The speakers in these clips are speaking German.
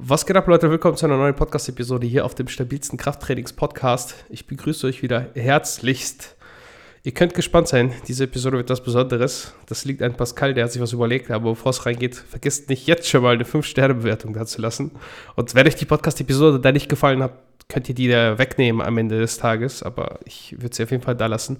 Was geht ab, Leute? Willkommen zu einer neuen Podcast-Episode hier auf dem stabilsten Krafttrainings-Podcast. Ich begrüße euch wieder herzlichst. Ihr könnt gespannt sein, diese Episode wird was Besonderes. Das liegt an Pascal, der hat sich was überlegt, aber bevor es reingeht, vergesst nicht jetzt schon mal eine 5-Sterne-Bewertung da zu lassen. Und wenn euch die Podcast-Episode da nicht gefallen hat, könnt ihr die da wegnehmen am Ende des Tages, aber ich würde sie auf jeden Fall da lassen.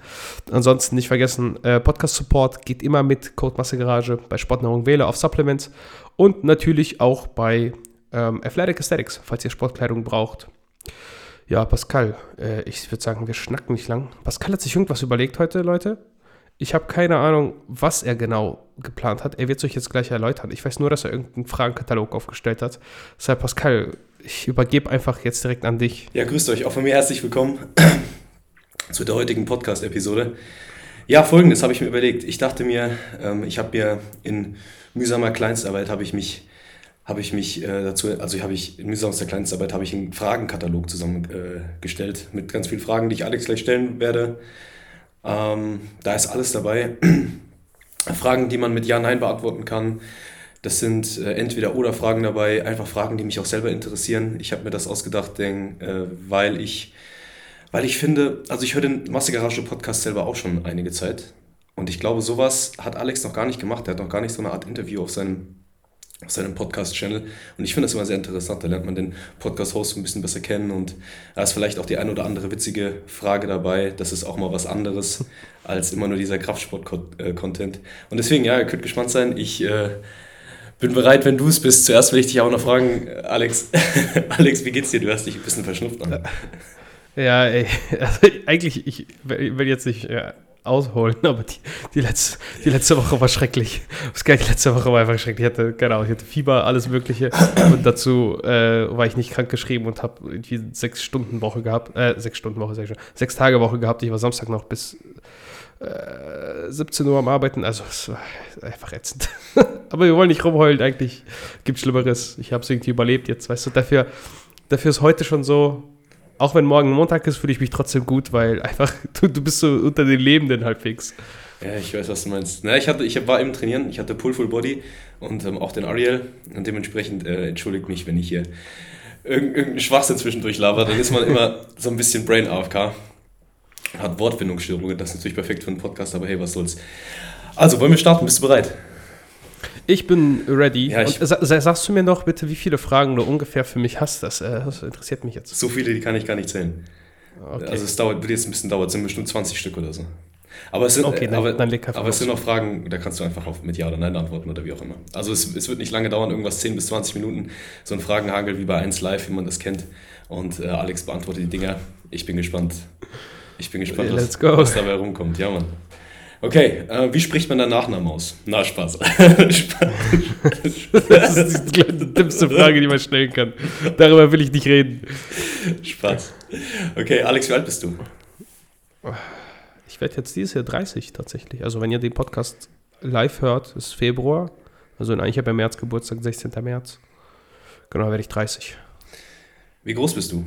Ansonsten nicht vergessen, äh, Podcast-Support geht immer mit Code Massegarage bei Sportnahrung Wähle auf Supplements und natürlich auch bei ähm, Athletic Aesthetics, falls ihr Sportkleidung braucht. Ja, Pascal, äh, ich würde sagen, wir schnacken nicht lang. Pascal hat sich irgendwas überlegt heute, Leute. Ich habe keine Ahnung, was er genau geplant hat. Er wird es euch jetzt gleich erläutern. Ich weiß nur, dass er irgendeinen Fragenkatalog aufgestellt hat. Deshalb, Pascal, ich übergebe einfach jetzt direkt an dich. Ja, grüßt euch. Auch von mir herzlich willkommen zu der heutigen Podcast-Episode. Ja, folgendes habe ich mir überlegt. Ich dachte mir, ähm, ich habe mir in mühsamer Kleinstarbeit habe ich mich habe ich mich äh, dazu, also habe ich in Mühsam aus der Kleinstarbeit habe ich einen Fragenkatalog zusammengestellt äh, mit ganz vielen Fragen, die ich Alex gleich stellen werde. Ähm, da ist alles dabei. Fragen, die man mit Ja, Nein beantworten kann. Das sind äh, entweder oder Fragen dabei, einfach Fragen, die mich auch selber interessieren. Ich habe mir das ausgedacht, denn, äh, weil ich, weil ich finde, also ich höre den Massegarage Podcast selber auch schon einige Zeit. Und ich glaube, sowas hat Alex noch gar nicht gemacht. Er hat noch gar nicht so eine Art Interview auf seinem auf seinem Podcast-Channel. Und ich finde das immer sehr interessant. Da lernt man den Podcast-Host ein bisschen besser kennen und da ist vielleicht auch die ein oder andere witzige Frage dabei. Das ist auch mal was anderes als immer nur dieser Kraftsport-Content. Und deswegen, ja, ihr könnt gespannt sein. Ich äh, bin bereit, wenn du es bist. Zuerst will ich dich auch noch fragen, Alex, Alex, wie geht's dir? Du hast dich ein bisschen verschnupft an. Ja, ey, also eigentlich, ich will jetzt nicht ja, ausholen, aber die, die, letzte, die letzte Woche war schrecklich. Die letzte Woche war einfach schrecklich. Ich hatte, genau, ich hatte Fieber, alles Mögliche. Und dazu äh, war ich nicht krank geschrieben und habe irgendwie sechs Stunden Woche gehabt. Äh, sechs Stunden Woche, sechs, sechs Tage Woche gehabt. Ich war Samstag noch bis äh, 17 Uhr am Arbeiten. Also es war einfach ätzend. aber wir wollen nicht rumheulen, eigentlich gibt Schlimmeres. Ich habe es irgendwie überlebt jetzt, weißt du. Dafür, dafür ist heute schon so auch wenn morgen Montag ist, fühle ich mich trotzdem gut, weil einfach du, du bist so unter den Lebenden halbwegs. Ja, ich weiß, was du meinst. Na, ich, hatte, ich war eben trainieren, ich hatte Pull Full Body und ähm, auch den Ariel und dementsprechend äh, entschuldigt mich, wenn ich hier irgendeinen Schwachsinn zwischendurch laber, dann ist man immer so ein bisschen Brain AFK. Hat Wortfindungsstörungen, das ist natürlich perfekt für einen Podcast, aber hey, was soll's. Also, wollen wir starten? Bist du bereit? Ich bin ready. Ja, ich Und sagst du mir noch bitte, wie viele Fragen du ungefähr für mich hast? Das, äh, das interessiert mich jetzt. So viele, die kann ich gar nicht zählen. Okay. Also es dauert, wird jetzt ein bisschen dauern, es sind bestimmt 20 Stück oder so. Aber es sind, okay, dann, aber, dann aber es sind noch Fragen, da kannst du einfach auf mit Ja oder Nein antworten oder wie auch immer. Also es, es wird nicht lange dauern, irgendwas 10 bis 20 Minuten, so ein Fragenhagel wie bei 1 Live, wie man das kennt. Und äh, Alex beantwortet die Dinger. Ich bin gespannt. Ich bin gespannt, was, was dabei rumkommt. Ja, Mann. Okay, äh, wie spricht man deinen Nachnamen aus? Na, Spaß. Spaß. das ist die dümmste Frage, die man stellen kann. Darüber will ich nicht reden. Spaß. Okay, Alex, wie alt bist du? Ich werde jetzt dieses Jahr 30 tatsächlich. Also wenn ihr den Podcast live hört, ist Februar. Also ich habe ja März Geburtstag, 16. März. Genau, werde ich 30. Wie groß bist du?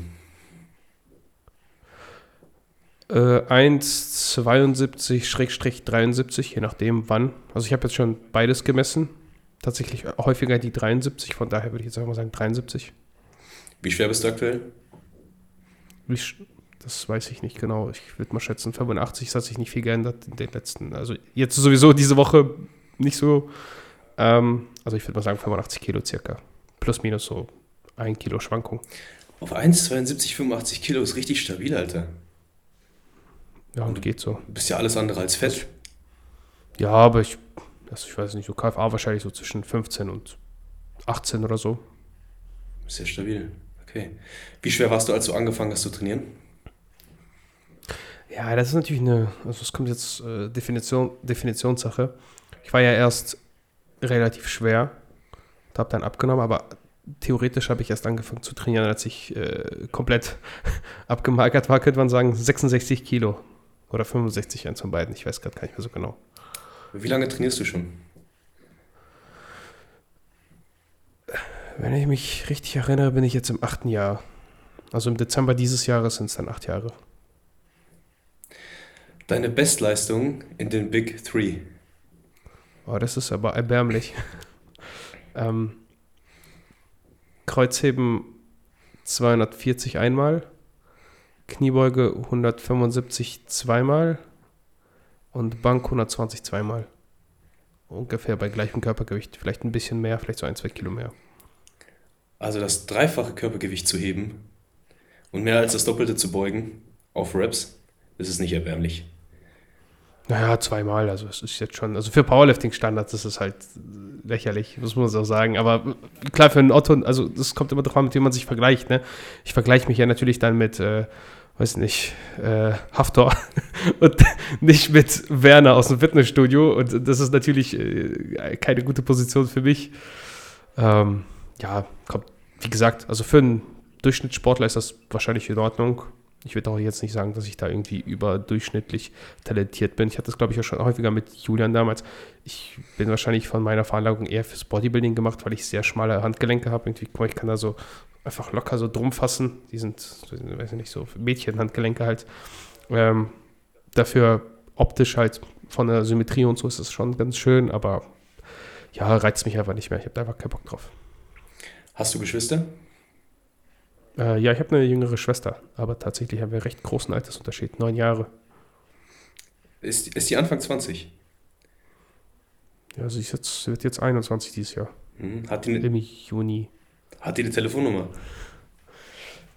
Äh, 1,72-73, je nachdem wann. Also ich habe jetzt schon beides gemessen. Tatsächlich häufiger die 73, von daher würde ich jetzt einfach mal sagen 73. Wie schwer bist du aktuell? das weiß ich nicht genau. Ich würde mal schätzen, 85, es hat sich nicht viel geändert in den letzten. Also jetzt sowieso diese Woche nicht so. Ähm, also ich würde mal sagen 85 Kilo circa. Plus minus so ein Kilo Schwankung. Auf 1,72, 85 Kilo ist richtig stabil, Alter. Ja, und geht so. Du bist ja alles andere als fett. Ja, aber ich, also ich weiß nicht, so KFA wahrscheinlich so zwischen 15 und 18 oder so. Sehr stabil. Okay. Wie schwer warst du, als du angefangen hast zu trainieren? Ja, das ist natürlich eine, also es kommt jetzt äh, Definition, Definitionssache. Ich war ja erst relativ schwer und habe dann abgenommen, aber theoretisch habe ich erst angefangen zu trainieren, als ich äh, komplett abgemagert war, könnte man sagen, 66 Kilo. Oder 65, eins von beiden. Ich weiß gerade gar nicht mehr so genau. Wie lange trainierst du schon? Wenn ich mich richtig erinnere, bin ich jetzt im achten Jahr. Also im Dezember dieses Jahres sind es dann acht Jahre. Deine Bestleistung in den Big Three? Oh, das ist aber erbärmlich. ähm, Kreuzheben 240 einmal, Kniebeuge 175 zweimal und Bank 120 zweimal. Ungefähr bei gleichem Körpergewicht. Vielleicht ein bisschen mehr, vielleicht so ein, zwei Kilo mehr. Also das dreifache Körpergewicht zu heben und mehr als das Doppelte zu beugen auf Reps, das ist nicht erbärmlich. Naja, zweimal. Also es ist jetzt schon, also für Powerlifting-Standards ist es halt lächerlich, muss man so sagen. Aber klar, für einen Otto, also das kommt immer drauf an, mit wem man sich vergleicht. Ne? Ich vergleiche mich ja natürlich dann mit, äh, weiß nicht, äh, Haftor und nicht mit Werner aus dem Fitnessstudio. Und das ist natürlich äh, keine gute Position für mich. Ähm, ja, kommt, wie gesagt, also für einen Durchschnittssportler ist das wahrscheinlich in Ordnung. Ich würde auch jetzt nicht sagen, dass ich da irgendwie überdurchschnittlich talentiert bin. Ich hatte das, glaube ich, auch schon häufiger mit Julian damals. Ich bin wahrscheinlich von meiner Veranlagung eher fürs Bodybuilding gemacht, weil ich sehr schmale Handgelenke habe. Irgendwie, ich kann da so einfach locker so drum fassen. Die sind, weiß ich nicht, so Mädchen-Handgelenke halt. Ähm, dafür optisch halt von der Symmetrie und so ist es schon ganz schön, aber ja, reizt mich einfach nicht mehr. Ich habe da einfach keinen Bock drauf. Hast du Geschwister? Äh, ja, ich habe eine jüngere Schwester, aber tatsächlich haben wir recht großen Altersunterschied, neun Jahre. Ist, ist die Anfang 20? Ja, sie ist jetzt, wird jetzt 21 dieses Jahr. Mhm. Hat, die eine, Im Juni. hat die eine Telefonnummer?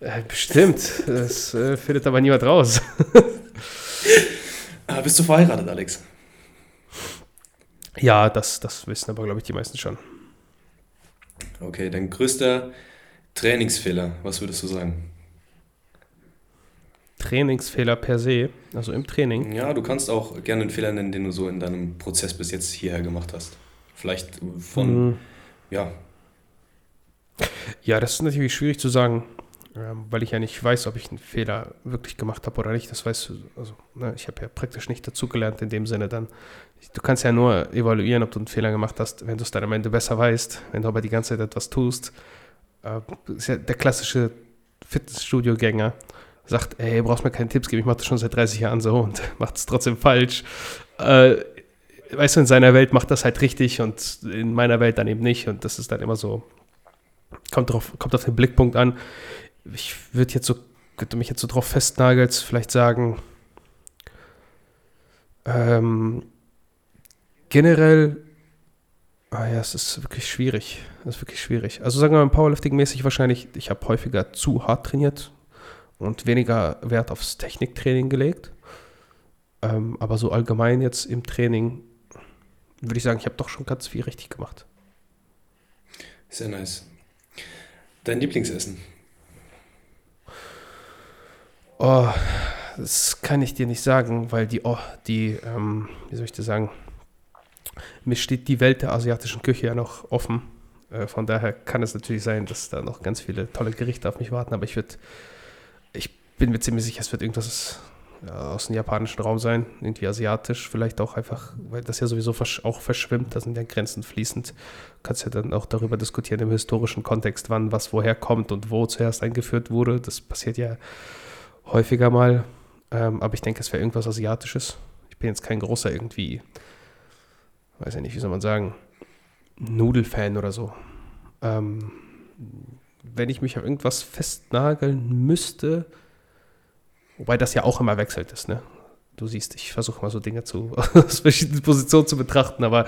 Äh, bestimmt. Das äh, findet aber niemand raus. Ah, bist du verheiratet, Alex? ja, das, das wissen aber, glaube ich, die meisten schon. Okay, dein größter Trainingsfehler, was würdest du sagen? Trainingsfehler per se, also im Training. Ja, du kannst auch gerne einen Fehler nennen, den du so in deinem Prozess bis jetzt hierher gemacht hast. Vielleicht von, Mhm. ja, Ja, das ist natürlich schwierig zu sagen, ähm, weil ich ja nicht weiß, ob ich einen Fehler wirklich gemacht habe oder nicht. Das weißt du, also ne, ich habe ja praktisch nicht dazugelernt in dem Sinne dann. Du kannst ja nur evaluieren, ob du einen Fehler gemacht hast, wenn du es dann am Ende besser weißt. Wenn du aber die ganze Zeit etwas tust, äh, ist ja der klassische Fitnessstudio-Gänger sagt, ey, brauchst mir keine Tipps geben, ich mache das schon seit 30 Jahren so und macht es trotzdem falsch. Äh, weißt du, in seiner Welt macht das halt richtig und in meiner Welt dann eben nicht und das ist dann immer so, kommt, drauf, kommt auf den Blickpunkt an. Ich würde jetzt so, könnte mich jetzt so drauf festnagelst, vielleicht sagen, ähm, generell, ah ja, es ist wirklich schwierig. Es ist wirklich schwierig. Also sagen wir mal Powerlifting-mäßig wahrscheinlich, ich habe häufiger zu hart trainiert und weniger Wert aufs Techniktraining gelegt. Ähm, aber so allgemein jetzt im Training würde ich sagen, ich habe doch schon ganz viel richtig gemacht. sehr nice. Dein Lieblingsessen? Oh, das kann ich dir nicht sagen, weil die, oh, die, ähm, wie soll ich das sagen, mir steht die Welt der asiatischen Küche ja noch offen. Äh, von daher kann es natürlich sein, dass da noch ganz viele tolle Gerichte auf mich warten, aber ich würde, ich bin mir ziemlich sicher, es wird irgendwas ja, aus dem japanischen Raum sein, irgendwie asiatisch, vielleicht auch einfach, weil das ja sowieso versch auch verschwimmt, da sind ja Grenzen fließend. Kannst ja dann auch darüber diskutieren im historischen Kontext, wann was woher kommt und wo zuerst eingeführt wurde. Das passiert ja häufiger mal. Ähm, aber ich denke, es wäre irgendwas Asiatisches. Ich bin jetzt kein großer irgendwie, weiß ja nicht, wie soll man sagen, Nudelfan oder so. Ähm, wenn ich mich auf irgendwas festnageln müsste, wobei das ja auch immer wechselt ist, ne? Du siehst, ich versuche mal so Dinge zu, aus verschiedenen Positionen zu betrachten, aber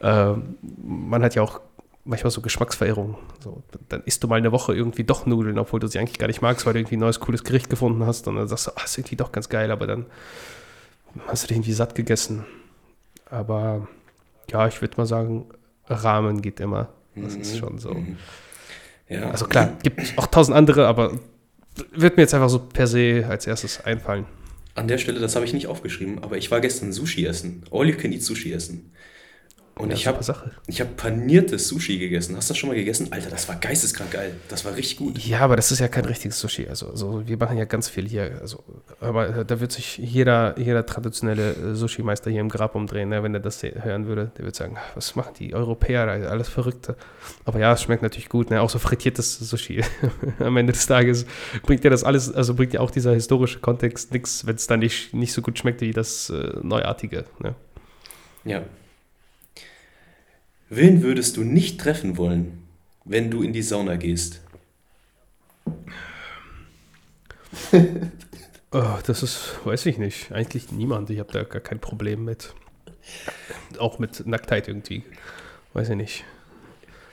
ähm, man hat ja auch manchmal so Geschmacksverirrungen. So, dann isst du mal eine Woche irgendwie doch Nudeln, obwohl du sie eigentlich gar nicht magst, weil du irgendwie ein neues, cooles Gericht gefunden hast. Und dann sagst du, ah, ist irgendwie doch ganz geil, aber dann hast du dich irgendwie satt gegessen. Aber ja, ich würde mal sagen, Rahmen geht immer. Das ist Mhm. schon so. Mhm. Ja, Also klar, gibt auch tausend andere, aber wird mir jetzt einfach so per se als erstes einfallen. An der Stelle, das habe ich nicht aufgeschrieben, aber ich war gestern Sushi essen. All you can eat Sushi essen. Und Ja, ich habe hab paniertes Sushi gegessen. Hast du das schon mal gegessen? Alter, das war geisteskrank geil. Das war richtig gut. Ja, aber das ist ja kein richtiges Sushi. Also, also wir machen ja ganz viel hier. Also, aber äh, da wird sich jeder, jeder traditionelle äh, Sushi-Meister hier im Grab umdrehen, ne? wenn er das hören würde. Der würde sagen, "Ach, was machen die Europäer? Alles Verrückte. Aber ja, es schmeckt natürlich gut. Ne? Auch so frittiertes Sushi. Am Ende des Tages bringt ja das alles, also bringt ja auch dieser historische Kontext nichts, wenn es dann nicht, nicht so gut schmeckt wie das äh, Neuartige. Ne? Ja. Wen würdest du nicht treffen wollen, wenn du in die Sauna gehst? Oh, das ist, weiß ich nicht. Eigentlich niemand. Ich habe da gar kein Problem mit. Auch mit Nacktheit irgendwie. Weiß ich nicht.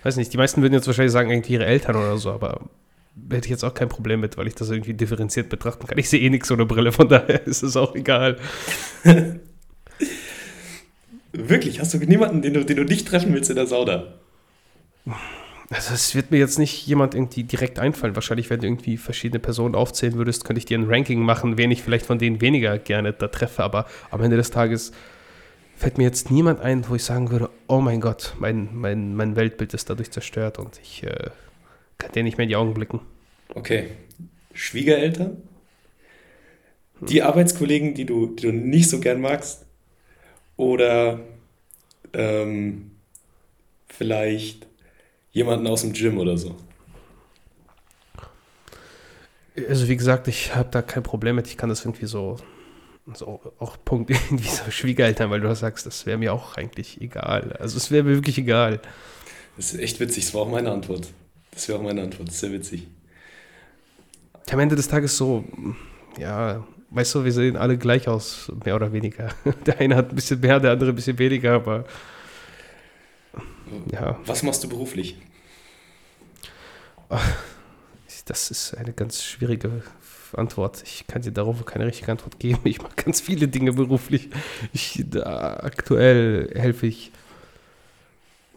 Weiß nicht. Die meisten würden jetzt wahrscheinlich sagen, irgendwie ihre Eltern oder so, aber hätte ich jetzt auch kein Problem mit, weil ich das irgendwie differenziert betrachten kann. Ich sehe eh nichts ohne Brille, von daher ist es auch egal. Wirklich? Hast du niemanden, den du, den du nicht treffen willst in der Sauna? Also es wird mir jetzt nicht jemand irgendwie direkt einfallen. Wahrscheinlich, wenn du irgendwie verschiedene Personen aufzählen würdest, könnte ich dir ein Ranking machen, wen ich vielleicht von denen weniger gerne da treffe. Aber am Ende des Tages fällt mir jetzt niemand ein, wo ich sagen würde, oh mein Gott, mein, mein, mein Weltbild ist dadurch zerstört und ich äh, kann dir nicht mehr in die Augen blicken. Okay. Schwiegereltern? Die Arbeitskollegen, die du, die du nicht so gern magst? Oder ähm, vielleicht jemanden aus dem Gym oder so. Also wie gesagt, ich habe da kein Problem mit. Ich kann das irgendwie so, so auch Punkt irgendwie so Schwiegereltern, weil du sagst, das wäre mir auch eigentlich egal. Also es wäre mir wirklich egal. Das ist echt witzig. Das war auch meine Antwort. Das wäre auch meine Antwort. Das ist sehr witzig. Am Ende des Tages so, ja, weißt du, wir sehen alle gleich aus, mehr oder weniger. Der eine hat ein bisschen mehr, der andere ein bisschen weniger, aber ja. Was machst du beruflich? Das ist eine ganz schwierige Antwort. Ich kann dir darauf keine richtige Antwort geben. Ich mache ganz viele Dinge beruflich. Ich, da, aktuell helfe ich,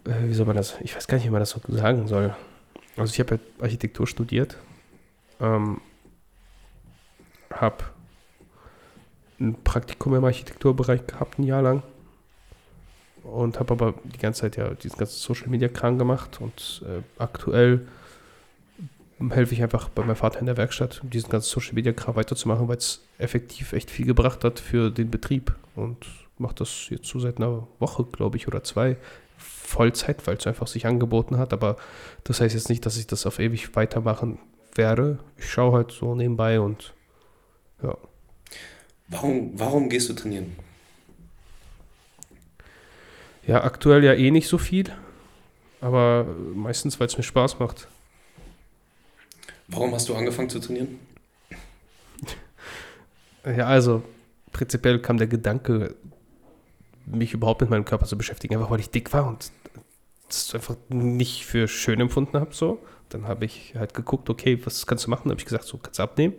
äh, wie soll man das, ich weiß gar nicht, wie man das so sagen soll. Also ich habe Architektur studiert, ähm, habe ein Praktikum im Architekturbereich gehabt, ein Jahr lang und habe aber die ganze Zeit ja diesen ganzen Social Media Kram gemacht und äh, aktuell helfe ich einfach bei meinem Vater in der Werkstatt, um diesen ganzen Social Media Kram weiterzumachen, weil es effektiv echt viel gebracht hat für den Betrieb und mache das jetzt so seit einer Woche, glaube ich, oder zwei Vollzeit, weil es einfach sich angeboten hat, aber das heißt jetzt nicht, dass ich das auf ewig weitermachen werde. Ich schaue halt so nebenbei und ja. Warum, warum gehst du trainieren? Ja, aktuell ja eh nicht so viel, aber meistens, weil es mir Spaß macht. Warum hast du angefangen zu trainieren? Ja, also prinzipiell kam der Gedanke, mich überhaupt mit meinem Körper zu beschäftigen, einfach weil ich dick war und das einfach nicht für schön empfunden habe. So. Dann habe ich halt geguckt, okay, was kannst du machen? Dann habe ich gesagt, so kannst du abnehmen.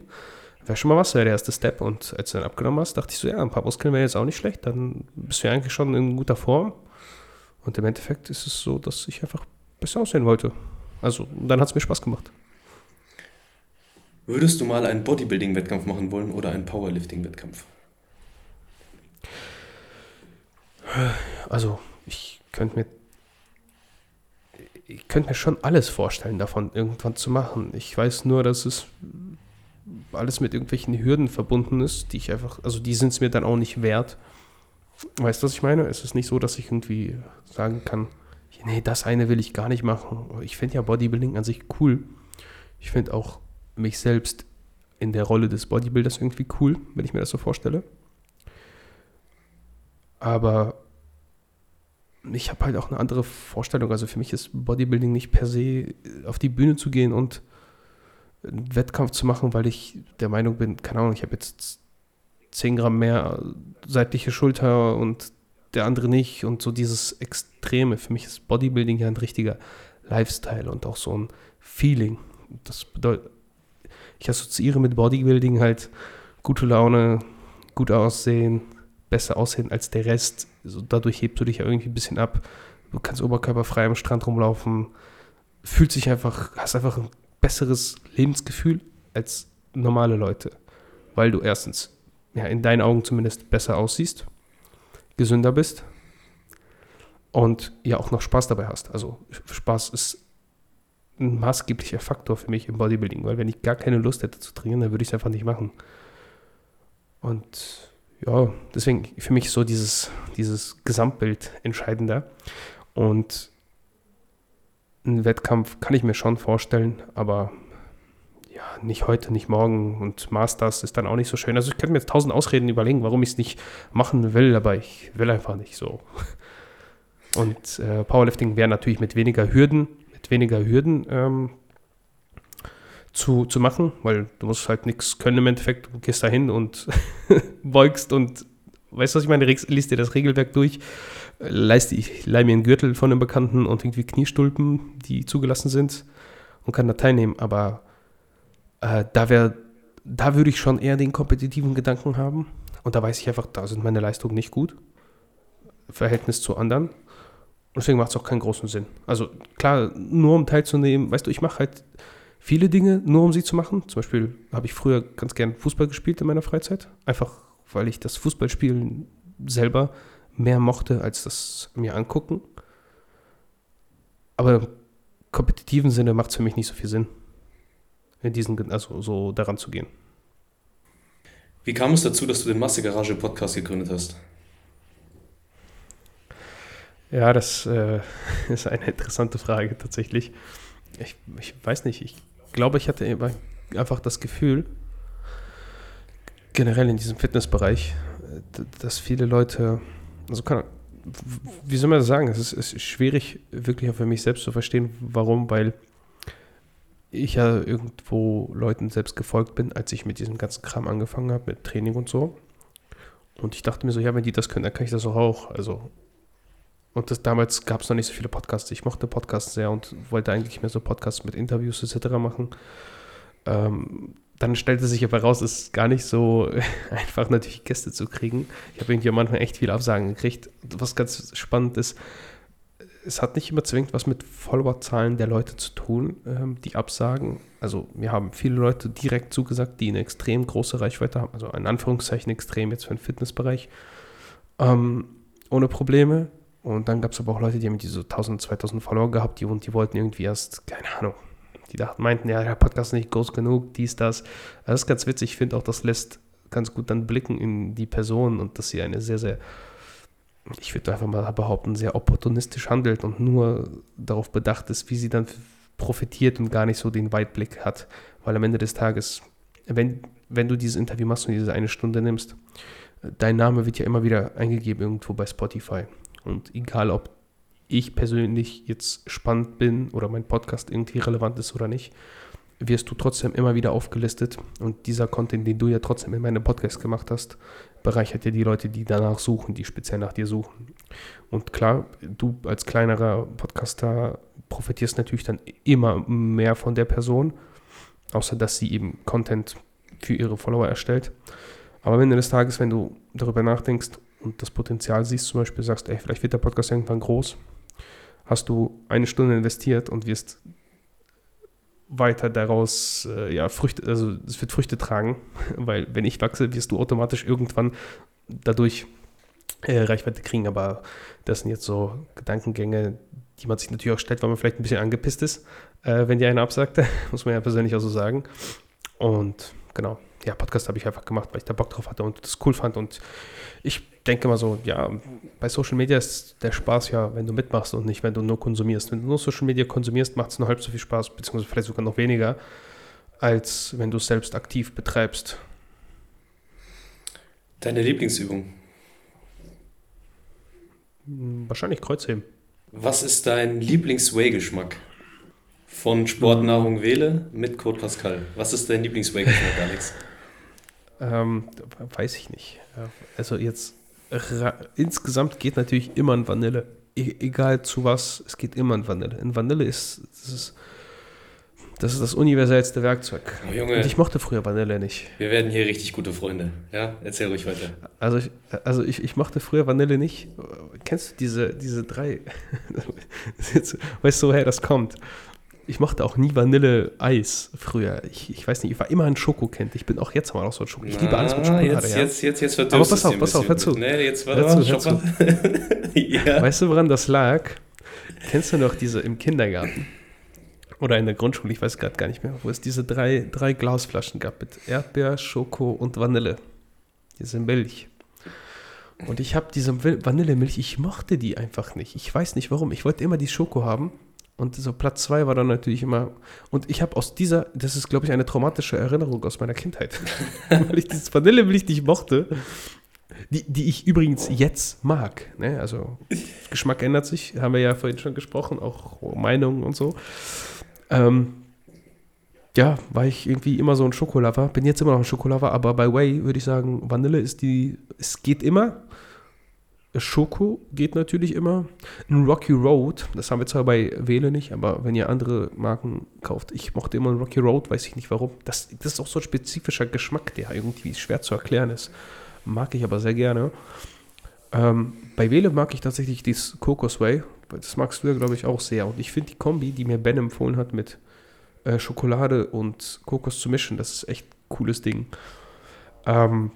Wäre schon mal was, wäre der erste Step. Und als du dann abgenommen hast, dachte ich so, ja, ein paar Muskeln wäre jetzt auch nicht schlecht. Dann bist du ja eigentlich schon in guter Form. Und im Endeffekt ist es so, dass ich einfach besser aussehen wollte. Also, dann hat es mir Spaß gemacht. Würdest du mal einen Bodybuilding-Wettkampf machen wollen oder einen Powerlifting-Wettkampf? Also, ich könnte mir ich könnte mir schon alles vorstellen, davon irgendwann zu machen. Ich weiß nur, dass es alles mit irgendwelchen Hürden verbunden ist, die ich einfach, also die sind es mir dann auch nicht wert. Weißt du, was ich meine? Es ist nicht so, dass ich irgendwie sagen kann, nee, das eine will ich gar nicht machen. Ich finde ja Bodybuilding an sich cool. Ich finde auch mich selbst in der Rolle des Bodybuilders irgendwie cool, wenn ich mir das so vorstelle. Aber ich habe halt auch eine andere Vorstellung. Also für mich ist Bodybuilding nicht per se auf die Bühne zu gehen und einen Wettkampf zu machen, weil ich der Meinung bin, keine Ahnung, ich habe jetzt 10 Gramm mehr seitliche Schulter und der andere nicht und so dieses Extreme. Für mich ist Bodybuilding ja ein richtiger Lifestyle und auch so ein Feeling. Das bedeutet, ich assoziiere mit Bodybuilding halt gute Laune, gut aussehen, besser aussehen als der Rest. Also dadurch hebst du dich ja irgendwie ein bisschen ab. Du kannst oberkörperfrei am Strand rumlaufen, fühlt sich einfach, hast einfach ein besseres Lebensgefühl als normale Leute, weil du erstens ja, in deinen Augen zumindest besser aussiehst, gesünder bist und ja auch noch Spaß dabei hast. Also Spaß ist ein maßgeblicher Faktor für mich im Bodybuilding, weil wenn ich gar keine Lust hätte zu trainieren, dann würde ich es einfach nicht machen. Und ja, deswegen für mich so dieses, dieses Gesamtbild entscheidender. Und einen Wettkampf kann ich mir schon vorstellen, aber ja, nicht heute, nicht morgen und Masters ist dann auch nicht so schön. Also ich könnte mir jetzt tausend Ausreden überlegen, warum ich es nicht machen will, aber ich will einfach nicht so. Und äh, Powerlifting wäre natürlich mit weniger Hürden, mit weniger Hürden ähm, zu, zu machen, weil du musst halt nichts können im Endeffekt. Du gehst da hin und beugst und weißt du, was ich meine? Liest dir das Regelwerk durch, leist, ich leih mir einen Gürtel von einem Bekannten und irgendwie Kniestulpen, die zugelassen sind und kann da teilnehmen. Aber äh, da wäre, da würde ich schon eher den kompetitiven Gedanken haben. Und da weiß ich einfach, da sind meine Leistungen nicht gut. Verhältnis zu anderen. Und deswegen macht es auch keinen großen Sinn. Also klar, nur um teilzunehmen, weißt du, ich mache halt viele Dinge, nur um sie zu machen. Zum Beispiel habe ich früher ganz gern Fußball gespielt in meiner Freizeit. Einfach, weil ich das Fußballspielen selber mehr mochte, als das mir angucken. Aber im kompetitiven Sinne macht es für mich nicht so viel Sinn, in diesen, also so daran zu gehen. Wie kam es dazu, dass du den Massegarage-Podcast gegründet hast? Ja, das äh, ist eine interessante Frage tatsächlich. Ich, ich weiß nicht, ich glaube, ich hatte einfach das Gefühl, generell in diesem Fitnessbereich, dass viele Leute, also kann, wie soll man das sagen, es ist, ist schwierig, wirklich für mich selbst zu verstehen, warum, weil ich ja irgendwo Leuten selbst gefolgt bin, als ich mit diesem ganzen Kram angefangen habe, mit Training und so. Und ich dachte mir so, ja, wenn die das können, dann kann ich das auch. Also und das, damals gab es noch nicht so viele Podcasts. Ich mochte Podcasts sehr und wollte eigentlich mehr so Podcasts mit Interviews etc. machen. Ähm, dann stellte sich aber raus, es ist gar nicht so einfach, natürlich Gäste zu kriegen. Ich habe irgendwie am Anfang echt viele Absagen gekriegt. Was ganz spannend ist, es hat nicht immer zwingend was mit Followerzahlen der Leute zu tun, ähm, die absagen. Also mir haben viele Leute direkt zugesagt, die eine extrem große Reichweite haben, also in Anführungszeichen extrem jetzt für den Fitnessbereich, ähm, ohne Probleme. Und dann gab es aber auch Leute, die haben diese 1000, 2000 Follower gehabt, die, und die wollten irgendwie erst, keine Ahnung, die dachten, meinten, ja, der Podcast ist nicht groß genug, dies, das. Das ist ganz witzig. Ich finde auch, das lässt ganz gut dann blicken in die Person und dass sie eine sehr, sehr, ich würde einfach mal behaupten, sehr opportunistisch handelt und nur darauf bedacht ist, wie sie dann profitiert und gar nicht so den Weitblick hat. Weil am Ende des Tages, wenn, wenn du dieses Interview machst und diese eine Stunde nimmst, dein Name wird ja immer wieder eingegeben irgendwo bei Spotify. Und egal, ob ich persönlich jetzt spannend bin oder mein Podcast irgendwie relevant ist oder nicht, wirst du trotzdem immer wieder aufgelistet. Und dieser Content, den du ja trotzdem in meinem Podcast gemacht hast, bereichert ja die Leute, die danach suchen, die speziell nach dir suchen. Und klar, du als kleinerer Podcaster profitierst natürlich dann immer mehr von der Person, außer dass sie eben Content für ihre Follower erstellt. Aber am Ende des Tages, wenn du darüber nachdenkst, und das Potenzial siehst, zum Beispiel sagst, ey, vielleicht wird der Podcast irgendwann groß, hast du eine Stunde investiert und wirst weiter daraus, äh, ja, Früchte, also es wird Früchte tragen, weil wenn ich wachse, wirst du automatisch irgendwann dadurch äh, Reichweite kriegen, aber das sind jetzt so Gedankengänge, die man sich natürlich auch stellt, weil man vielleicht ein bisschen angepisst ist, äh, wenn die eine absagte, muss man ja persönlich auch so sagen. Und genau, ja, Podcast habe ich einfach gemacht, weil ich da Bock drauf hatte und das cool fand und ich denke mal so, ja, bei Social Media ist der Spaß ja, wenn du mitmachst und nicht, wenn du nur konsumierst. Wenn du nur Social Media konsumierst, macht es nur halb so viel Spaß, beziehungsweise vielleicht sogar noch weniger, als wenn du es selbst aktiv betreibst. Deine Lieblingsübung? Hm, wahrscheinlich Kreuzheben. Was ist dein Lieblings-Whey-Geschmack? Von Sportnahrung Wähle mit Code Pascal. Was ist dein Lieblings-Whey-Geschmack, Alex? Ähm, weiß ich nicht. Also jetzt insgesamt geht natürlich immer ein Vanille. E egal zu was, es geht immer ein Vanille. In Vanille ist das, ist das, ist das universellste Werkzeug. Oh, Junge, Und ich mochte früher Vanille nicht. Wir werden hier richtig gute Freunde. Ja, erzähl ruhig weiter. Also ich, also ich, ich mochte früher Vanille nicht. Kennst du diese, diese drei? weißt du, woher das kommt? Ich mochte auch nie Vanille-Eis früher. Ich, ich weiß nicht, ich war immer ein Schokokind. Ich bin auch jetzt mal auch so ein Schoko. Ich liebe alles mit Schokolade. Jetzt, ja. jetzt, jetzt, jetzt Aber pass auf, pass auf, hör zu. Nee, jetzt war hör zu, hör zu. ja. Weißt du, woran das lag? Kennst du noch diese im Kindergarten? Oder in der Grundschule, ich weiß gerade gar nicht mehr, wo es diese drei, drei Glasflaschen gab mit Erdbeer, Schoko und Vanille. Diese Milch. Und ich habe diese Vanillemilch, ich mochte die einfach nicht. Ich weiß nicht warum. Ich wollte immer die Schoko haben und so Platz zwei war dann natürlich immer. Und ich habe aus dieser, das ist, glaube ich, eine traumatische Erinnerung aus meiner Kindheit. Weil ich dieses Vanillemilch nicht mochte. Die, die ich übrigens jetzt mag. Ne? Also Geschmack ändert sich, haben wir ja vorhin schon gesprochen, auch Meinungen und so. Ähm, ja, war ich irgendwie immer so ein Schokolover. Bin jetzt immer noch ein Schokolover, aber bei Whey würde ich sagen, Vanille ist die, es geht immer. Schoko geht natürlich immer. Ein Rocky Road, das haben wir zwar bei Wähle nicht, aber wenn ihr andere Marken kauft, ich mochte immer ein Rocky Road, weiß ich nicht warum. Das, das ist auch so ein spezifischer Geschmack, der irgendwie schwer zu erklären ist. Mag ich aber sehr gerne. Ähm, bei Wähle mag ich tatsächlich dieses Kokos Way. Das magst du ja, glaube ich, auch sehr. Und ich finde die Kombi, die mir Ben empfohlen hat, mit äh, Schokolade und Kokos zu mischen, das ist echt ein cooles Ding. Ähm,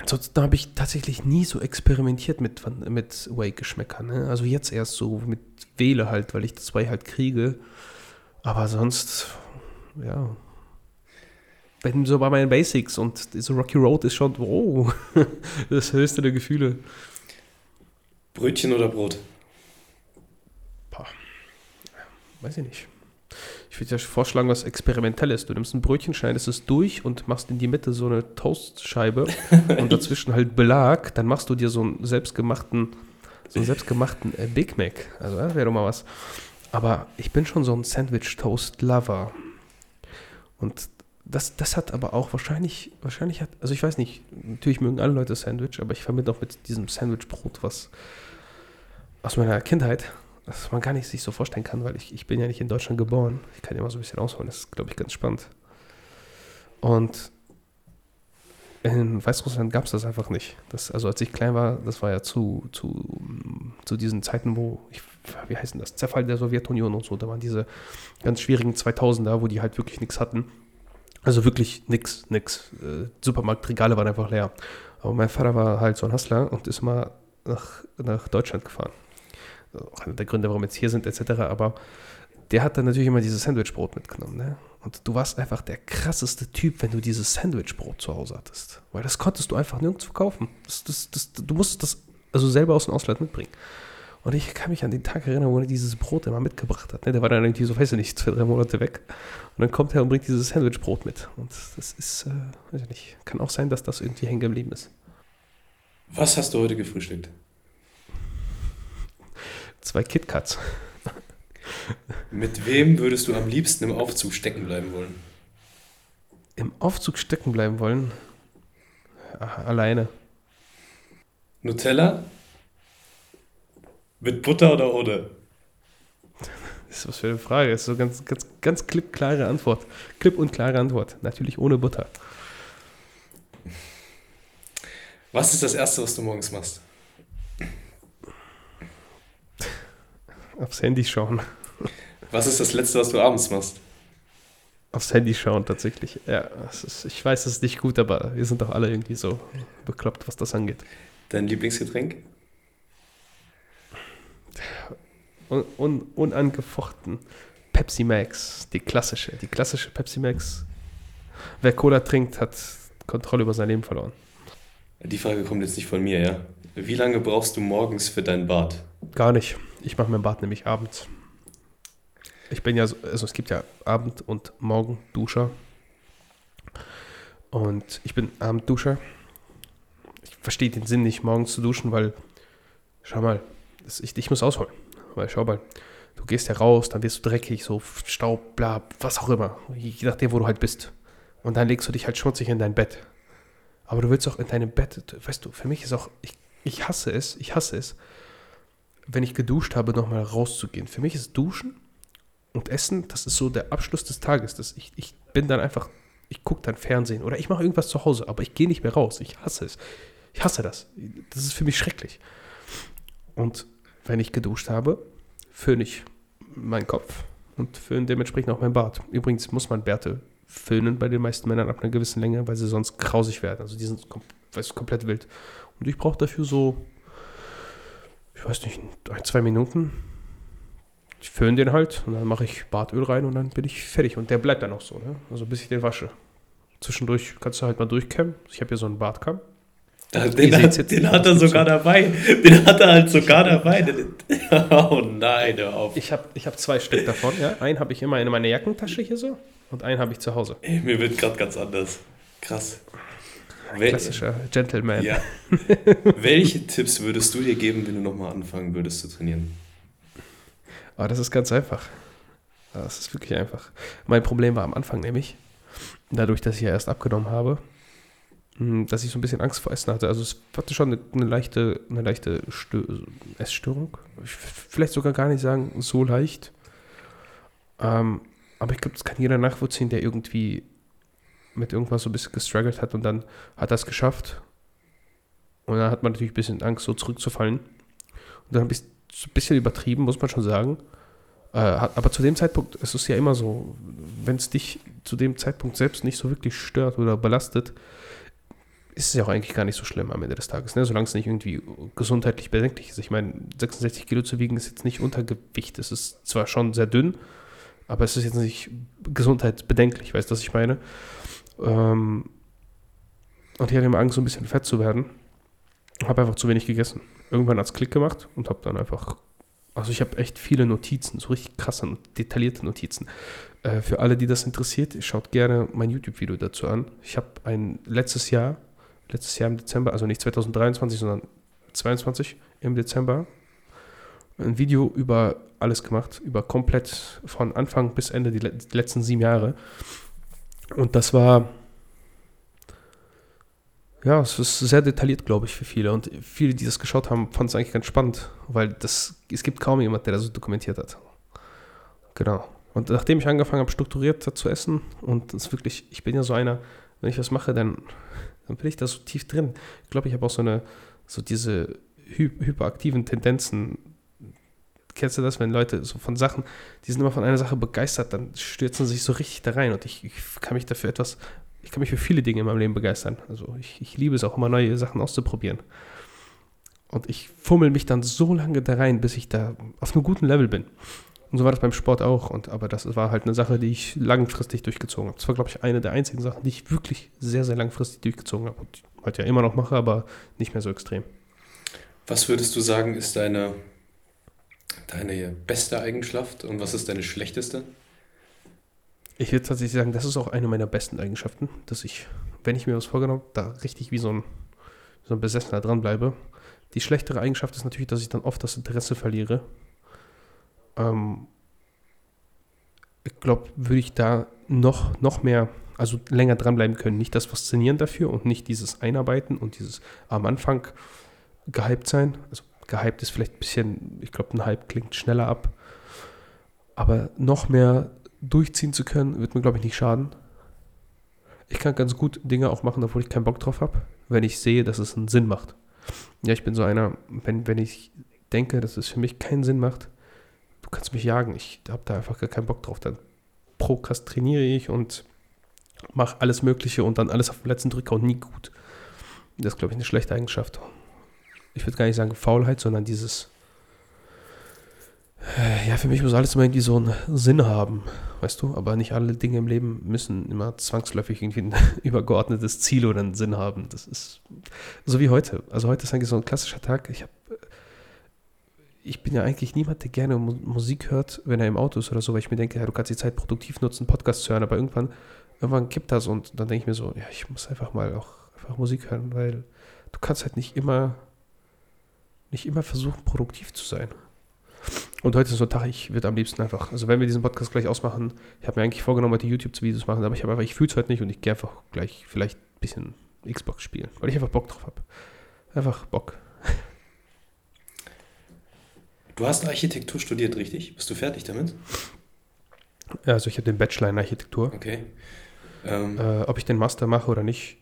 Ansonsten habe ich tatsächlich nie so experimentiert mit, mit Whey-Geschmäckern. Ne? Also jetzt erst so mit Wähle halt, weil ich Whey halt kriege. Aber sonst, ja. Bin so bei meinen Basics und so Rocky Road ist schon, oh, das höchste der Gefühle. Brötchen oder Brot? Boah. Weiß ich nicht. Ich würde dir vorschlagen, was Experimentelles. Du nimmst ein Brötchen, schneidest es durch und machst in die Mitte so eine Toastscheibe und dazwischen halt Belag. Dann machst du dir so einen selbstgemachten, so einen selbstgemachten äh, Big Mac. Also das wäre doch mal was. Aber ich bin schon so ein Sandwich-Toast-Lover. Und das, das hat aber auch wahrscheinlich, wahrscheinlich hat, also ich weiß nicht, natürlich mögen alle Leute Sandwich, aber ich verbinde auch mit diesem Sandwich-Brot was aus meiner Kindheit was man gar nicht sich so vorstellen kann, weil ich, ich bin ja nicht in Deutschland geboren. Ich kann ja mal so ein bisschen ausholen, das ist, glaube ich, ganz spannend. Und in Weißrussland gab es das einfach nicht. Das, also als ich klein war, das war ja zu, zu, zu diesen Zeiten, wo, ich, wie heißt denn das, Zerfall der Sowjetunion und so, da waren diese ganz schwierigen 2000er, wo die halt wirklich nichts hatten. Also wirklich nichts, nix. Äh, Supermarktregale waren einfach leer. Aber mein Vater war halt so ein Hustler und ist mal nach, nach Deutschland gefahren auch einer der Gründe, warum wir jetzt hier sind, etc. Aber der hat dann natürlich immer dieses Sandwichbrot mitgenommen. Ne? Und du warst einfach der krasseste Typ, wenn du dieses Sandwichbrot zu Hause hattest. Weil das konntest du einfach nirgendwo kaufen. Das, das, das, du musstest das also selber aus dem Ausland mitbringen. Und ich kann mich an den Tag erinnern, wo er dieses Brot immer mitgebracht hat. Ne? Der war dann irgendwie so, weiß ich nicht, zwei, drei Monate weg. Und dann kommt er und bringt dieses Sandwichbrot mit. Und das ist, äh, weiß ich nicht, kann auch sein, dass das irgendwie hängen geblieben ist. Was hast du heute gefrühstückt? Zwei KitKats. Mit wem würdest du am liebsten im Aufzug stecken bleiben wollen? Im Aufzug stecken bleiben wollen? Alleine. Nutella? Mit Butter oder ohne? Das ist was für eine Frage. Das ist so ganz, ganz, ganz klipp klare Antwort. Klipp und klare Antwort. Natürlich ohne Butter. Was ist das Erste, was du morgens machst? Aufs Handy schauen. Was ist das Letzte, was du abends machst? Aufs Handy schauen, tatsächlich. Ja, ist, ich weiß, es ist nicht gut, aber wir sind doch alle irgendwie so bekloppt, was das angeht. Dein Lieblingsgetränk? Un, un, unangefochten. Pepsi Max, die klassische, die klassische Pepsi Max. Wer Cola trinkt, hat Kontrolle über sein Leben verloren. Die Frage kommt jetzt nicht von mir, ja. Wie lange brauchst du morgens für dein Bad? Gar nicht. Ich mache mein Bad nämlich abends. Ich bin ja, so, also es gibt ja Abend- und Morgenduscher. Und ich bin Abendduscher. Ich verstehe den Sinn nicht, morgens zu duschen, weil, schau mal, das, ich, ich muss ausholen. Weil, schau mal, du gehst ja raus, dann wirst du dreckig, so Staub, bla, was auch immer. Je nachdem, wo du halt bist. Und dann legst du dich halt schmutzig in dein Bett. Aber du willst auch in deinem Bett, weißt du, für mich ist auch, ich, ich hasse es, ich hasse es, wenn ich geduscht habe, nochmal rauszugehen. Für mich ist Duschen und Essen, das ist so der Abschluss des Tages. Das, ich, ich bin dann einfach, ich gucke dann Fernsehen oder ich mache irgendwas zu Hause, aber ich gehe nicht mehr raus. Ich hasse es. Ich hasse das. Das ist für mich schrecklich. Und wenn ich geduscht habe, föhne ich meinen Kopf und föhne dementsprechend auch mein Bart. Übrigens muss man Bärte föhnen bei den meisten Männern ab einer gewissen Länge, weil sie sonst grausig werden. Also die sind kom komplett wild. Und ich brauche dafür so ich weiß nicht, ein, zwei Minuten. Ich föhne den halt und dann mache ich Bartöl rein und dann bin ich fertig. Und der bleibt dann auch so, ne? Also bis ich den wasche. Zwischendurch kannst du halt mal durchkämmen. Ich habe hier so einen Bartkamm. Den, den, hat, den hat er sogar dabei. Den hat er halt sogar dabei. Oh nein, hör auf. Ich habe ich hab zwei Stück davon. Ja? Einen habe ich immer in meiner Jackentasche hier so und einen habe ich zu Hause. Ey, mir wird gerade ganz anders. Krass. Ein klassischer Gentleman. Ja. Welche Tipps würdest du dir geben, wenn du nochmal anfangen würdest zu trainieren? Aber das ist ganz einfach. Das ist wirklich einfach. Mein Problem war am Anfang nämlich, dadurch, dass ich ja erst abgenommen habe, hm, dass ich so ein bisschen Angst vor Essen hatte. Also es hatte schon eine, eine leichte, eine leichte Stö Essstörung. Ich vielleicht sogar gar nicht sagen, so leicht. Ähm, aber ich glaube, das kann jeder nachvollziehen, der irgendwie mit irgendwas so ein bisschen gestruggelt hat und dann hat das geschafft. Und dann hat man natürlich ein bisschen Angst, so zurückzufallen. Und dann habe ich es ein bisschen übertrieben, muss man schon sagen. Äh, aber zu dem Zeitpunkt ist es ja immer so, wenn es dich zu dem Zeitpunkt selbst nicht so wirklich stört oder belastet, ist es ja auch eigentlich gar nicht so schlimm am Ende des Tages, ne? solange es nicht irgendwie gesundheitlich bedenklich ist. Ich meine, 66 Kilo zu wiegen ist jetzt nicht Untergewicht. Es ist zwar schon sehr dünn, aber es ist jetzt nicht gesundheitsbedenklich, weißt du, was ich meine? Ähm, und ich hatte immer Angst, so ein bisschen fett zu werden. Habe einfach zu wenig gegessen. Irgendwann hat es Klick gemacht und habe dann einfach. Also ich habe echt viele Notizen, so richtig krasse, detaillierte Notizen. Äh, für alle, die das interessiert, schaut gerne mein YouTube-Video dazu an. Ich habe ein letztes Jahr letztes Jahr im Dezember, also nicht 2023, sondern 2022 im Dezember, ein Video über alles gemacht, über komplett von Anfang bis Ende die, die letzten sieben Jahre. Und das war, ja, es ist sehr detailliert, glaube ich, für viele. Und viele, die das geschaut haben, fanden es eigentlich ganz spannend, weil das, es gibt kaum jemand, der das so dokumentiert hat. Genau. Und nachdem ich angefangen habe, strukturiert zu essen, und das wirklich, ich bin ja so einer, wenn ich was mache, dann dann bin ich da so tief drin. Ich glaube, ich habe auch so eine, so diese hy hyperaktiven Tendenzen. Kennst du das, wenn Leute so von Sachen, die sind immer von einer Sache begeistert, dann stürzen sie sich so richtig da rein und ich, ich kann mich dafür etwas, ich kann mich für viele Dinge in meinem Leben begeistern. Also ich, ich liebe es auch immer, neue Sachen auszuprobieren. Und ich fummel mich dann so lange da rein, bis ich da auf einem guten Level bin. Und so war das beim Sport auch. Und, aber das war halt eine Sache, die ich langfristig durchgezogen habe. Das war, glaube ich, eine der einzigen Sachen, die ich wirklich sehr, sehr langfristig durchgezogen habe. Und halt ja immer noch mache, aber nicht mehr so extrem. Was würdest du sagen, ist deine, deine beste Eigenschaft und was ist deine schlechteste? Ich würde tatsächlich sagen, das ist auch eine meiner besten Eigenschaften, dass ich, wenn ich mir was vorgenommen habe, da richtig wie so ein, so ein Besessener dranbleibe. Die schlechtere Eigenschaft ist natürlich, dass ich dann oft das Interesse verliere ähm, ich glaube, würde ich da noch, noch mehr, also länger dranbleiben können. Nicht das Faszinieren dafür und nicht dieses Einarbeiten und dieses am Anfang gehypt sein. Also gehypt ist vielleicht ein bisschen, ich glaube, ein Hype klingt schneller ab. Aber noch mehr durchziehen zu können, wird mir, glaube ich, nicht schaden. Ich kann ganz gut Dinge auch machen, obwohl ich keinen Bock drauf habe, wenn ich sehe, dass es einen Sinn macht. Ja, ich bin so einer, wenn, wenn ich denke, dass es für mich keinen Sinn macht, du kannst mich jagen, ich habe da einfach gar keinen Bock drauf. Dann prokrastiniere ich und mache alles Mögliche und dann alles auf dem letzten Drücker und nie gut. Das ist, glaube ich, eine schlechte Eigenschaft. Ich würde gar nicht sagen Faulheit, sondern dieses, äh, ja, für mich muss alles immer irgendwie so einen Sinn haben, weißt du? Aber nicht alle Dinge im Leben müssen immer zwangsläufig irgendwie ein übergeordnetes Ziel oder einen Sinn haben. Das ist so wie heute. Also heute ist eigentlich so ein klassischer Tag. Ich habe ich bin ja eigentlich niemand, der gerne Musik hört, wenn er im Auto ist oder so, weil ich mir denke, ja, du kannst die Zeit produktiv nutzen, Podcast zu hören, aber irgendwann, irgendwann kippt das und dann denke ich mir so, ja, ich muss einfach mal auch einfach Musik hören, weil du kannst halt nicht immer, nicht immer versuchen, produktiv zu sein. Und heute ist so ein Tag, ich würde am liebsten einfach, also wenn wir diesen Podcast gleich ausmachen, ich habe mir eigentlich vorgenommen, heute YouTube-Videos machen, aber ich habe einfach, ich fühle es heute nicht und ich gehe einfach gleich vielleicht ein bisschen Xbox spielen, weil ich einfach Bock drauf habe. Einfach Bock. Du hast Architektur studiert, richtig? Bist du fertig damit? Also ich habe den Bachelor in Architektur. Okay. Ähm. Äh, ob ich den Master mache oder nicht,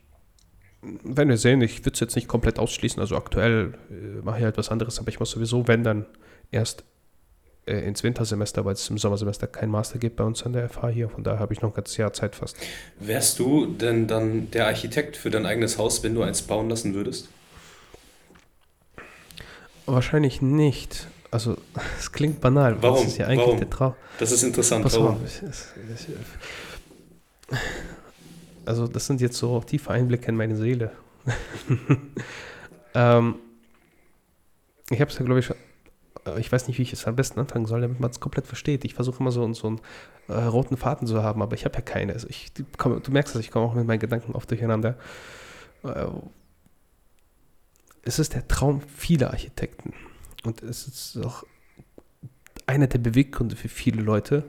werden wir sehen. Ich würde es jetzt nicht komplett ausschließen. Also aktuell äh, mache ich halt was anderes, aber ich muss sowieso, wenn dann erst äh, ins Wintersemester, weil es im Sommersemester kein Master gibt bei uns an der FH hier. Von daher habe ich noch ein ganzes Jahr Zeit fast. Wärst du denn dann der Architekt für dein eigenes Haus, wenn du eins bauen lassen würdest? Wahrscheinlich nicht. Also, es klingt banal. Warum? Das ist ja eigentlich Warum? der Traum. Das ist interessant. Pass Warum? auf, ich, ich, ich, also, das sind jetzt so tiefe Einblicke in meine Seele. ähm, ich habe es ja, glaube ich, ich weiß nicht, wie ich es am besten anfangen soll, damit man es komplett versteht. Ich versuche immer so, so einen äh, roten Faden zu haben, aber ich habe ja keine. Also ich, komm, du merkst das, ich komme auch mit meinen Gedanken oft durcheinander. Äh, es ist der Traum vieler Architekten. Und es ist auch einer der Beweggründe für viele Leute,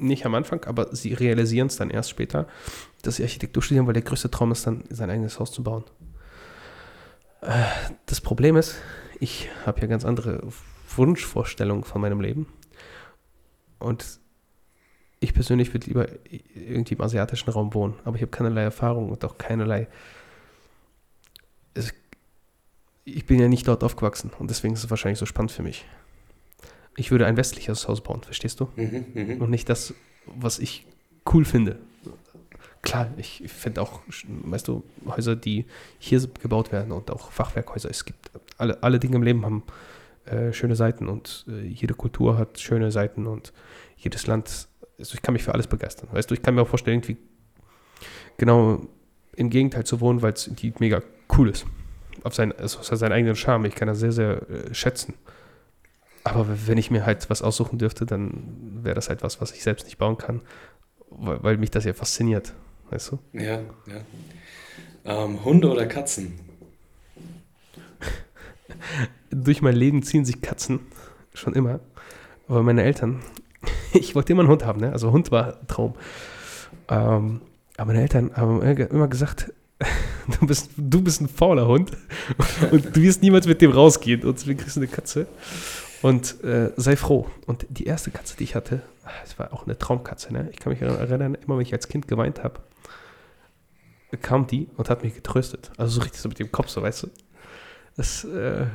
nicht am Anfang, aber sie realisieren es dann erst später, dass sie Architektur studieren, weil der größte Traum ist dann, sein eigenes Haus zu bauen. Äh, das Problem ist, ich habe ja ganz andere Wunschvorstellungen von meinem Leben. Und ich persönlich würde lieber irgendwie im asiatischen Raum wohnen, aber ich habe keinerlei Erfahrung und auch keinerlei. Ich bin ja nicht dort aufgewachsen und deswegen ist es wahrscheinlich so spannend für mich. Ich würde ein westliches Haus bauen, verstehst du? Mhm, mh. Und nicht das, was ich cool finde. Klar, ich finde auch, weißt du, Häuser, die hier gebaut werden und auch Fachwerkhäuser. Es gibt alle, alle Dinge im Leben haben äh, schöne Seiten und äh, jede Kultur hat schöne Seiten und jedes Land, also ich kann mich für alles begeistern. Weißt du, ich kann mir auch vorstellen, irgendwie genau im Gegenteil zu wohnen, weil es mega cool ist. Auf sein, also seinen eigenen Charme. Ich kann das sehr, sehr äh, schätzen. Aber wenn ich mir halt was aussuchen dürfte, dann wäre das halt was, was ich selbst nicht bauen kann, weil, weil mich das ja fasziniert, weißt du? Ja, ja. Ähm, Hunde oder Katzen? Durch mein Leben ziehen sich Katzen schon immer. Aber meine Eltern, ich wollte immer einen Hund haben, ne? Also Hund war ein Traum. Ähm, aber meine Eltern haben immer gesagt, du bist, du bist ein fauler Hund und du wirst niemals mit dem rausgehen und deswegen kriegst du eine Katze. Und äh, sei froh. Und die erste Katze, die ich hatte, das war auch eine Traumkatze. Ne? Ich kann mich erinnern, immer wenn ich als Kind geweint habe, kam die und hat mich getröstet. Also so richtig so mit dem Kopf, so weißt du. Das, äh,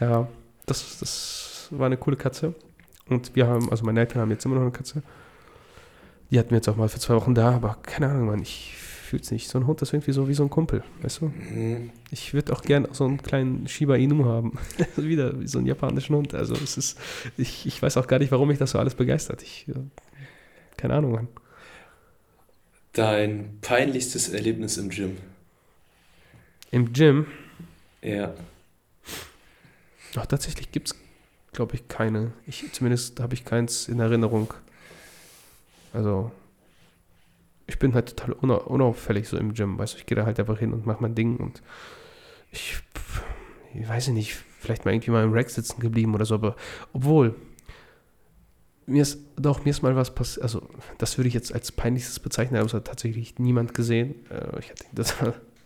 ja, das, das war eine coole Katze. Und wir haben, also meine Eltern haben jetzt immer noch eine Katze. Die hatten wir jetzt auch mal für zwei Wochen da, aber keine Ahnung, Mann, ich fühle es nicht. So ein Hund ist irgendwie so wie so ein Kumpel, weißt du? Mhm. Ich würde auch gerne so einen kleinen Shiba Inu haben. Wieder wie so einen japanischen Hund. Also es ist, ich, ich weiß auch gar nicht, warum mich das so alles begeistert. Ich, äh, keine Ahnung, Mann. Dein peinlichstes Erlebnis im Gym? Im Gym? Ja. Ach, tatsächlich gibt es, glaube ich, keine. Ich, zumindest habe ich keins in Erinnerung. Also, ich bin halt total unauffällig so im Gym, weißt du, ich gehe da halt einfach hin und mache mein Ding und ich, ich weiß nicht, vielleicht mal irgendwie mal im Rack sitzen geblieben oder so, aber obwohl, mir ist, doch, mir ist mal was passiert, also das würde ich jetzt als peinlichstes bezeichnen, aber es hat tatsächlich niemand gesehen. Äh, ich hatte das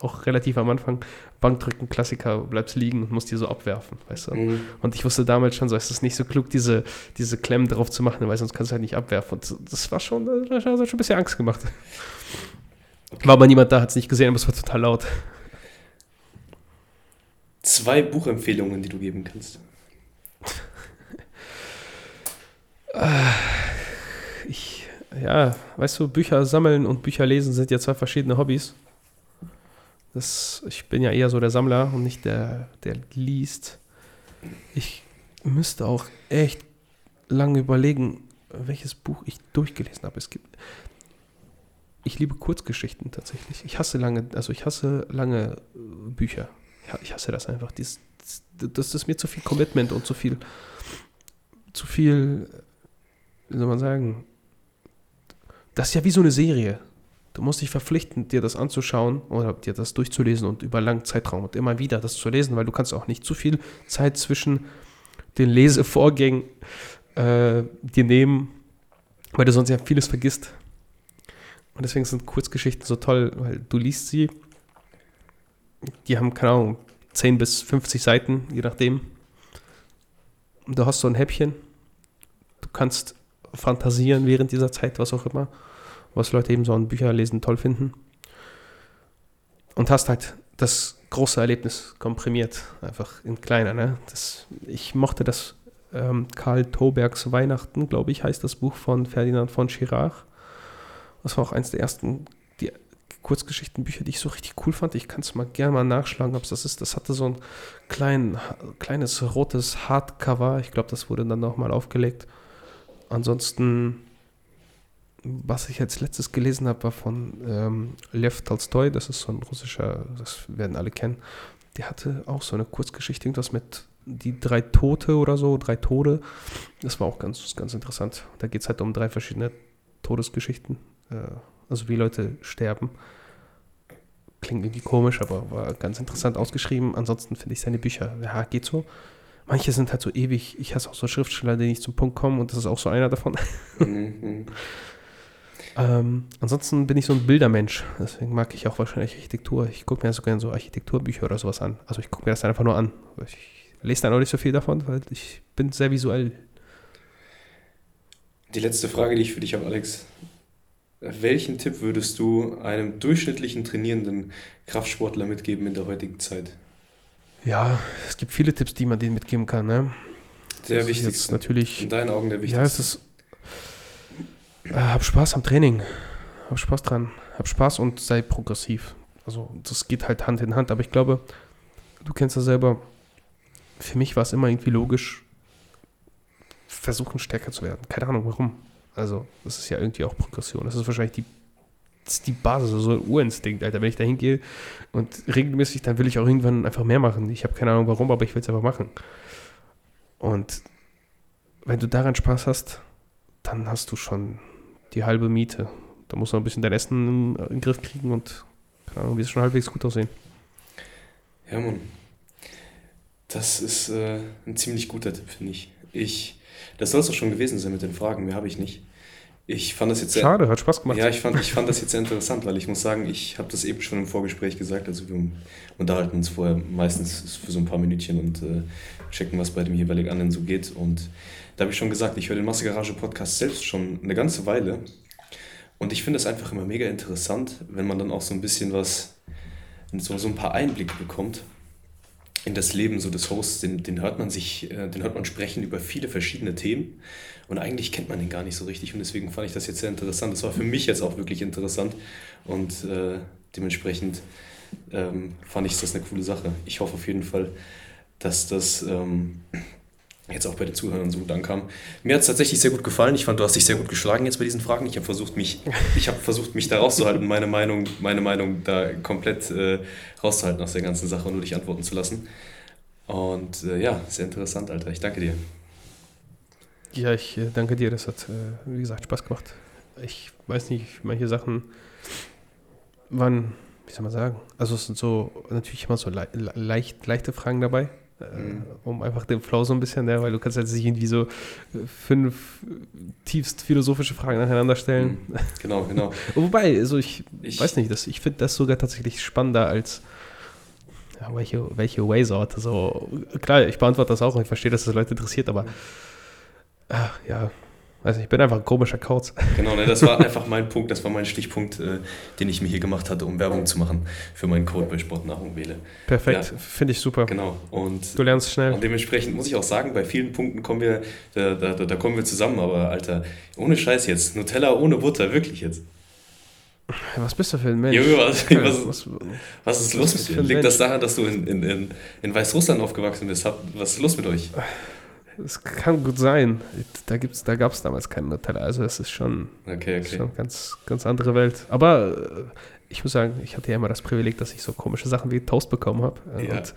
auch relativ am Anfang, Bankdrücken, Klassiker, bleibst liegen und musst die so abwerfen, weißt du. Mhm. Und ich wusste damals schon so, es ist nicht so klug, diese, diese Klemmen drauf zu machen, weil sonst kannst du halt nicht abwerfen. Und das war schon, das hat schon ein bisschen Angst gemacht. War aber niemand da, hat es nicht gesehen, aber es war total laut. Zwei Buchempfehlungen, die du geben kannst. ich, ja, weißt du, Bücher sammeln und Bücher lesen sind ja zwei verschiedene Hobbys. Das, ich bin ja eher so der Sammler und nicht der, der liest. Ich müsste auch echt lange überlegen, welches Buch ich durchgelesen habe. Es gibt. Ich liebe Kurzgeschichten tatsächlich. Ich hasse lange, also ich hasse lange äh, Bücher. Ich hasse das einfach. Dies, das ist mir zu viel Commitment und zu viel, zu viel, wie soll man sagen, das ist ja wie so eine Serie. Du musst dich verpflichten, dir das anzuschauen oder dir das durchzulesen und über langen Zeitraum und immer wieder das zu lesen, weil du kannst auch nicht zu viel Zeit zwischen den Lesevorgängen äh, dir nehmen, weil du sonst ja vieles vergisst. Und deswegen sind Kurzgeschichten so toll, weil du liest sie, die haben, keine Ahnung, 10 bis 50 Seiten, je nachdem. Und du hast so ein Häppchen. Du kannst fantasieren während dieser Zeit, was auch immer was Leute eben so an Bücherlesen toll finden. Und hast halt das große Erlebnis komprimiert, einfach in kleiner. Ne? Das, ich mochte das ähm, Karl Tobergs Weihnachten, glaube ich, heißt das Buch von Ferdinand von Chirac. Das war auch eines der ersten die Kurzgeschichtenbücher, die ich so richtig cool fand. Ich kann es mal gerne mal nachschlagen, ob es das ist. Das hatte so ein klein, kleines rotes Hardcover. Ich glaube, das wurde dann nochmal aufgelegt. Ansonsten was ich als letztes gelesen habe, war von ähm, Lev Tolstoi, das ist so ein russischer, das werden alle kennen. Der hatte auch so eine Kurzgeschichte, irgendwas mit die drei Tote oder so, drei Tode. Das war auch ganz, ganz interessant. Da geht es halt um drei verschiedene Todesgeschichten, äh, also wie Leute sterben. klingt irgendwie komisch, aber war ganz interessant ausgeschrieben. Ansonsten finde ich seine Bücher, ja, geht so. Manche sind halt so ewig. Ich hasse auch so Schriftsteller, die nicht zum Punkt kommen und das ist auch so einer davon. Mhm. ähm, ansonsten bin ich so ein Bildermensch. Deswegen mag ich auch wahrscheinlich Architektur. Ich gucke mir so gerne so Architekturbücher oder sowas an. Also ich gucke mir das einfach nur an. Ich lese dann auch nicht so viel davon, weil ich bin sehr visuell. Die letzte Frage, die ich für dich habe, Alex. Welchen Tipp würdest du einem durchschnittlichen trainierenden Kraftsportler mitgeben in der heutigen Zeit? Ja, es gibt viele Tipps, die man denen mitgeben kann. Ne? Der wichtigste. Natürlich. In deinen Augen der wichtigste. Ja, es ist. Äh, hab Spaß am Training. Hab Spaß dran. Hab Spaß und sei progressiv. Also, das geht halt Hand in Hand. Aber ich glaube, du kennst das selber. Für mich war es immer irgendwie logisch, versuchen stärker zu werden. Keine Ahnung warum. Also, das ist ja irgendwie auch Progression. Das ist wahrscheinlich die, ist die Basis, so ein Urinstinkt, Alter. Wenn ich da hingehe und regelmäßig, dann will ich auch irgendwann einfach mehr machen. Ich habe keine Ahnung warum, aber ich will es einfach machen. Und wenn du daran Spaß hast, dann hast du schon die halbe Miete. Da musst du noch ein bisschen dein Essen in, in den Griff kriegen und keine Ahnung, wird es schon halbwegs gut aussehen. Ja, Mann. Das ist äh, ein ziemlich guter Tipp, finde ich. Ich, das soll es auch schon gewesen sein mit den Fragen, mehr habe ich nicht. Ich fand das jetzt sehr, Schade, hat Spaß gemacht. Ja, ich fand, ich fand das jetzt sehr interessant, weil ich muss sagen, ich habe das eben schon im Vorgespräch gesagt. Also wir unterhalten uns vorher meistens für so ein paar Minütchen und äh, checken, was bei dem jeweiligen anderen so geht. Und da habe ich schon gesagt, ich höre den Massegarage Podcast selbst schon eine ganze Weile. Und ich finde es einfach immer mega interessant, wenn man dann auch so ein bisschen was, so, so ein paar Einblicke bekommt in das Leben so des Hosts, den, den hört man sich, äh, den hört man sprechen über viele verschiedene Themen und eigentlich kennt man den gar nicht so richtig und deswegen fand ich das jetzt sehr interessant. Das war für mich jetzt auch wirklich interessant und äh, dementsprechend ähm, fand ich das eine coole Sache. Ich hoffe auf jeden Fall, dass das ähm, jetzt auch bei den Zuhörern so gut ankam. Mir hat es tatsächlich sehr gut gefallen. Ich fand, du hast dich sehr gut geschlagen jetzt bei diesen Fragen. Ich habe versucht, mich, ich habe versucht, mich da rauszuhalten, meine Meinung, meine Meinung da komplett äh, rauszuhalten aus der ganzen Sache und nur dich antworten zu lassen. Und äh, ja, sehr interessant, Alter. Ich danke dir. Ja, ich äh, danke dir. Das hat, äh, wie gesagt, Spaß gemacht. Ich weiß nicht, manche Sachen waren, wie soll man sagen, also es sind so natürlich immer so le leicht, leichte Fragen dabei Mhm. um einfach den Flow so ein bisschen, ne, weil du kannst jetzt nicht irgendwie so äh, fünf tiefst philosophische Fragen nacheinander stellen. Mhm. Genau, genau. Wobei, also ich, ich weiß nicht, das, ich finde das sogar tatsächlich spannender als ja, welche, welche Waysorte. So, klar, ich beantworte das auch und ich verstehe, dass das Leute interessiert, aber äh, ja, also ich bin einfach ein komischer Kauz. Genau, ne, das war einfach mein Punkt, das war mein Stichpunkt, äh, den ich mir hier gemacht hatte, um Werbung zu machen für meinen Code bei Sportnahrung wähle. Perfekt, ja, finde ich super. Genau. Und, du lernst schnell. Und dementsprechend muss ich auch sagen, bei vielen Punkten kommen wir, da, da, da kommen wir zusammen, aber Alter, ohne Scheiß jetzt, Nutella ohne Butter, wirklich jetzt. Was bist du für ein Mensch? Junge, was, was, was, was ist los mit dir? Liegt das daran, dass du in, in, in, in Weißrussland aufgewachsen bist? Was ist los mit euch? Es kann gut sein. Da, da gab es damals keinen Nutella. Also es ist schon, okay, okay. Ist schon ganz, ganz andere Welt. Aber äh, ich muss sagen, ich hatte ja immer das Privileg, dass ich so komische Sachen wie Toast bekommen habe. Ja. Und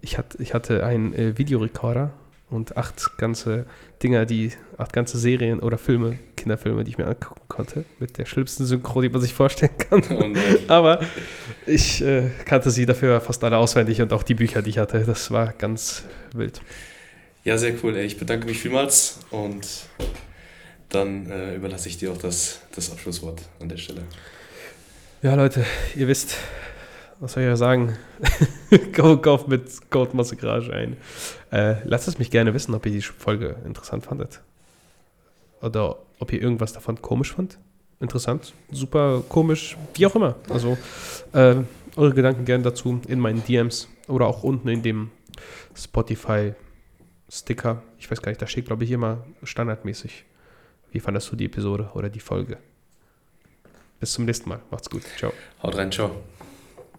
ich, hat, ich hatte einen äh, Videorekorder und acht ganze Dinger, die, acht ganze Serien oder Filme, Kinderfilme, die ich mir angucken konnte, mit der schlimmsten Synchro, die man sich vorstellen kann. Oh Aber ich äh, kannte sie dafür fast alle auswendig und auch die Bücher, die ich hatte. Das war ganz wild. Ja, sehr cool. Ich bedanke mich vielmals und dann äh, überlasse ich dir auch das, das Abschlusswort an der Stelle. Ja, Leute, ihr wisst, was soll ich ja sagen? Kauft mit Code Garage ein. Äh, lasst es mich gerne wissen, ob ihr die Folge interessant fandet. Oder ob ihr irgendwas davon komisch fand. Interessant, super komisch, wie auch immer. Also äh, eure Gedanken gerne dazu in meinen DMs oder auch unten in dem Spotify Sticker. Ich weiß gar nicht, da steht, glaube ich, immer standardmäßig. Wie fandest du die Episode oder die Folge? Bis zum nächsten Mal. Macht's gut. Ciao. Haut rein, ciao.